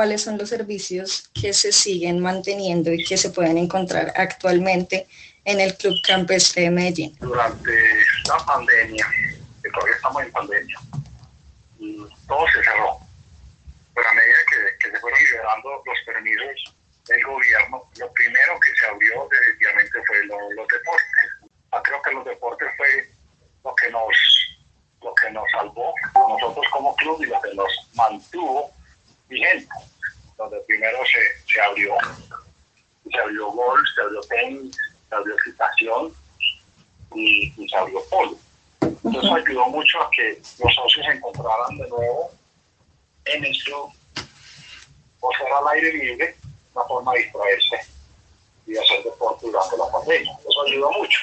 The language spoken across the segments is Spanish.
cuáles son los servicios que se siguen manteniendo y que se pueden encontrar actualmente en el Club Campestre de Medellín. Durante la pandemia, que todavía estamos en pandemia, todo se cerró. Pero a medida que, se fueron liberando los permisos del gobierno, lo primero que se abrió definitivamente fue los deportes. Ah, creo que los deportes fue lo que nos lo que nos salvó nosotros como club y lo que nos mantuvo vigentes. Donde primero se, se abrió, se abrió golf, se abrió tenis, se abrió equitación y, y se abrió polo. Entonces ayudó mucho a que los socios se encontraran de nuevo en club, o sea, al aire libre, una forma de distraerse y hacer deporte durante la pandemia. Eso ayudó mucho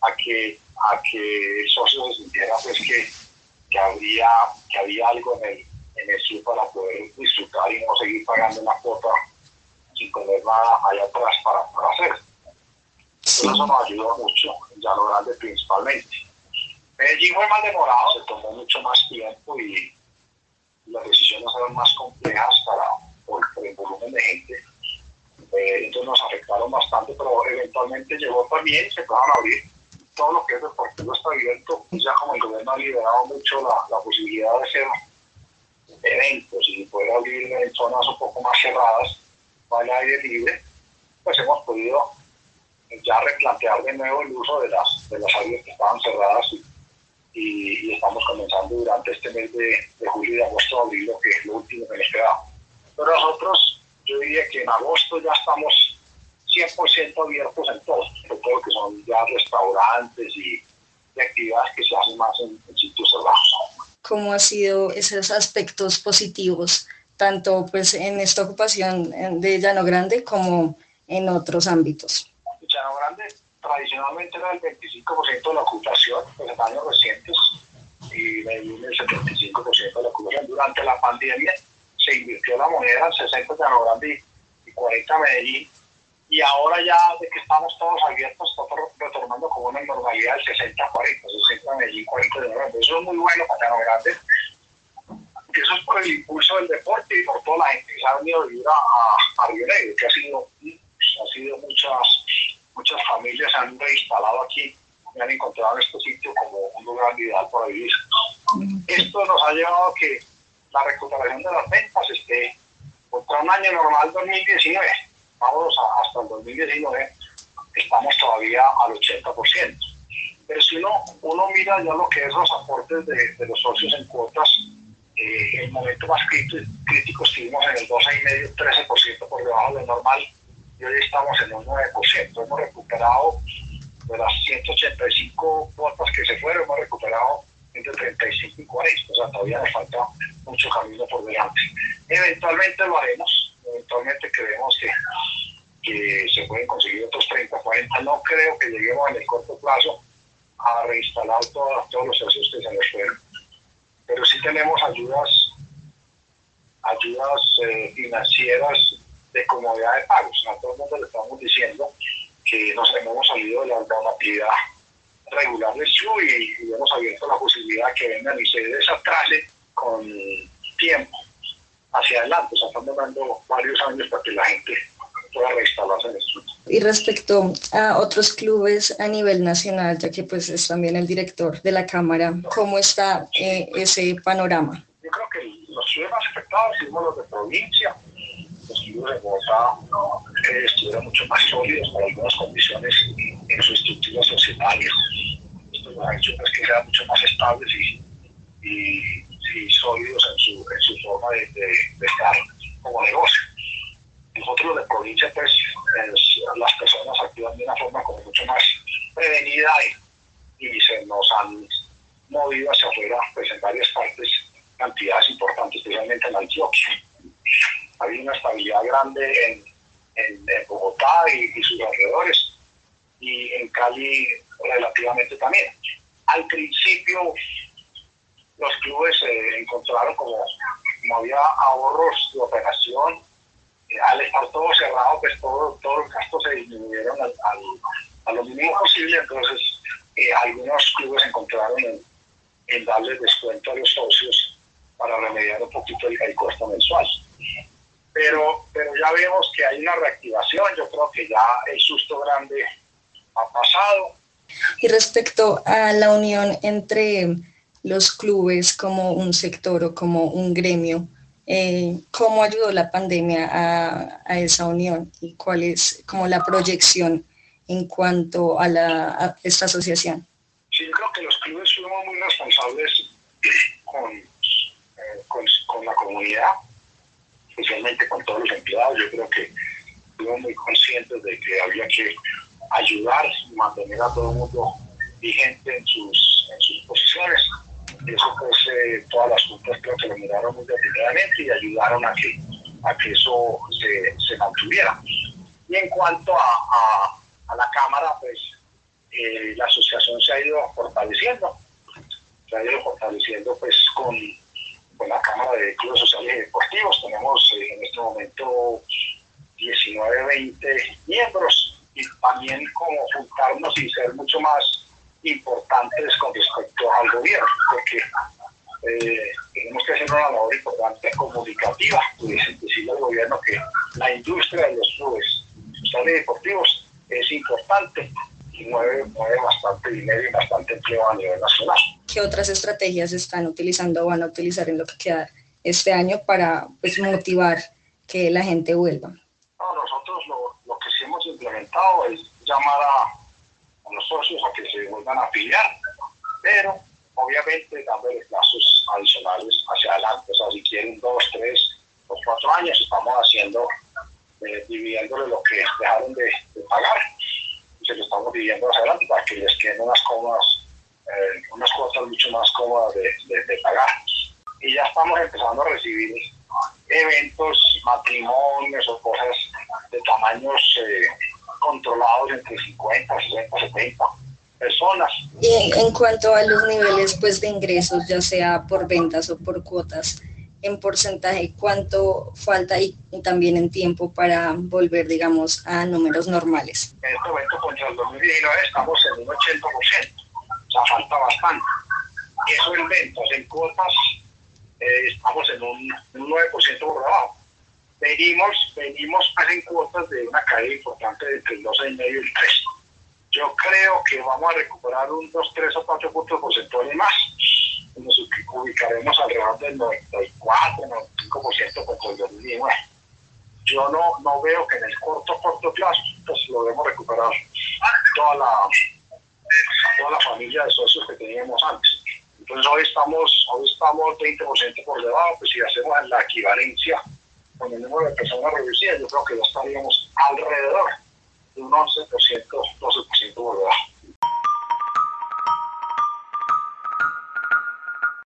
a que, a que el socio se sintiera pues que, que, habría, que había algo en el, en el club para poder disfrutar y no seguir pagando una cuota sin tener nada allá atrás para, para hacer. Eso nos ayudó mucho, ya lo grande principalmente. Medellín fue más demorado, se tomó mucho más tiempo y las decisiones eran más complejas para, por, el volumen de gente. Eh, entonces nos afectaron bastante, pero eventualmente llegó también, se puedan abrir todo lo que es deportivo está abierto, ya como el gobierno ha liberado mucho la, la posibilidad de hacer eventos y poder abrir en zonas un poco más cerradas, al aire libre, pues hemos podido ya replantear de nuevo el uso de las, de las áreas que estaban cerradas y, estamos comenzando durante este mes de, julio y agosto a abrir lo que es lo último que nos queda. Pero nosotros, yo diría que en agosto ya estamos 100% abiertos en todo, en todo lo que son ya restaurantes y, actividades que se hacen más en, en sitios cerrados. ¿Cómo han sido esos aspectos positivos, tanto pues en esta ocupación de Llano Grande como en otros ámbitos? Llano Grande tradicionalmente era el 25% de la ocupación, pues en años recientes, y el 75% de la ocupación. Durante la pandemia se invirtió la moneda, 60 Llano Grande y 40 Medellín, y ahora ya de que estamos todos abiertos, estamos retornando como una normalidad del 60-40, 60 Medellín, 40 Llano Grande. Eso es muy bueno para Llano Grande. Eso es por el impulso del deporte y por toda la gente que se ha venido a vivir a, a Río Negro, que ha sido, ha sido muchas muchas familias se han reinstalado aquí y han encontrado este sitio como un lugar ideal para vivir. Esto nos ha llevado a que la recuperación de las ventas esté contra un año normal 2019. Vamos hasta el 2019, estamos todavía al 80%. Pero si uno, uno mira ya lo que es los aportes de, los socios en cuotas, eh, el momento más crítico estuvimos en el 12,5, 13% por debajo de lo normal y hoy estamos en un 9%. Hemos recuperado de las 185 cuotas que se fueron, hemos recuperado entre 35 y 40, o sea, todavía nos falta mucho camino por delante. Eventualmente lo haremos, eventualmente creemos que, se pueden conseguir otros 30, 40, no creo que lleguemos en el corto plazo a reinstalar todos los socios que se nos fueron, pero sí tenemos ayudas ayudas eh, financieras de comodidad de pagos. A todo el mundo le estamos diciendo que nos hemos salido de la normatividad regular del SU y, hemos abierto la posibilidad que vengan y se desatrase con tiempo hacia adelante. O sea, estamos dando varios años para que la gente pueda reinstalarse en esto. Y respecto a otros clubes a nivel nacional, ya que pues es también el director de la Cámara, ¿cómo está eh, ese panorama? Yo creo que los clubes más afectados somos los de provincia, los clubes de Bogotá eh, estuvieron mucho más sólidos por algunas condiciones en su estructura societaria. Esto lo ha hecho pues, que sean mucho más estables y, y, sólidos en su, en su forma de, de, estar como negocio. Nosotros de provincia, pues, las personas actúan de una forma como mucho más prevenida y, y se nos han movido hacia afuera pues, en varias partes cantidades importantes, especialmente en Antioquia hay una estabilidad grande en, en, Bogotá y, sus alrededores, y en Cali relativamente también. Al principio los clubes se encontraron como, como había ahorros de operación, eh, al estar todo cerrado, pues todo, todos los gastos se disminuyeron al, a lo mínimo posible, entonces eh, algunos clubes encontraron en, en darles descuento a los socios para remediar un poquito el, el costo mensual pero, pero ya vemos que hay una reactivación, yo creo que ya el susto grande ha pasado. Y respecto a la unión entre los clubes como un sector o como un gremio, eh, ¿cómo ayudó la pandemia a, esa unión y cuál es como la proyección en cuanto a, la, esta asociación? Sí, creo que los clubes fuimos muy responsables con, eh, con, con la comunidad especialmente con todos los empleados. Yo creo que fuimos muy conscientes de que había que ayudar y mantener a todo el mundo vigente en sus, en sus posiciones. Eso pues todas las juntas creo que lo miraron muy detenidamente y ayudaron a que, a que eso se, se mantuviera. Y en cuanto a, a, a la Cámara, pues eh, la asociación se ha ido fortaleciendo, se ha ido fortaleciendo pues con con la Cámara de Clubes Sociales y Deportivos. Tenemos eh, en este momento 19, 20 miembros y también como juntarnos y ser mucho más importantes con respecto al gobierno, porque eh, tenemos que hacer una labor importante comunicativa, pues, decirle al gobierno que la industria de los clubes sociales y deportivos es importante y mueve, mueve bastante dinero y bastante empleo a nivel nacional. ¿Qué otras estrategias están utilizando o van a utilizar en lo que queda este año para pues, motivar que la gente vuelva? No, nosotros lo, lo, que sí hemos implementado es llamar a, los socios a que se vuelvan a afiliar, pero obviamente dándoles plazos adicionales hacia adelante, o sea, si quieren dos, tres o cuatro años, estamos haciendo, eh, dividiéndole lo que dejaron de, de pagar se lo estamos viviendo hacia adelante para que les queden unas cómodas, eh, unas cuotas mucho más cómodas de, de, de, pagar. Y ya estamos empezando a recibir eventos, matrimonios o cosas de tamaños eh, controlados entre 50, 60, 70 personas. Y en, en, cuanto a los niveles pues, de ingresos, ya sea por ventas o por cuotas, en porcentaje, cuánto falta y, y, también en tiempo para volver, digamos, a números normales. En este momento, contra el 2019, estamos en un 80%, o sea, falta bastante. Eso en ventas, en cuotas, eh, estamos en un, un 9% por debajo. Venimos, venimos pues, en cuotas de una caída importante de entre el 12,5 y el 3. Yo creo que vamos a recuperar un 2, 3 o 4 puntos porcentuales más nos ubicaremos alrededor del 94, 95% contra el 2019. Yo no, no veo que en el corto, corto plazo pues logremos recuperar toda la, toda la familia de socios que teníamos antes. Entonces hoy estamos, hoy estamos 20% por debajo, pues si hacemos la equivalencia con el número de personas reducidas, yo creo que ya estaríamos alrededor de un 11%, 12% por debajo.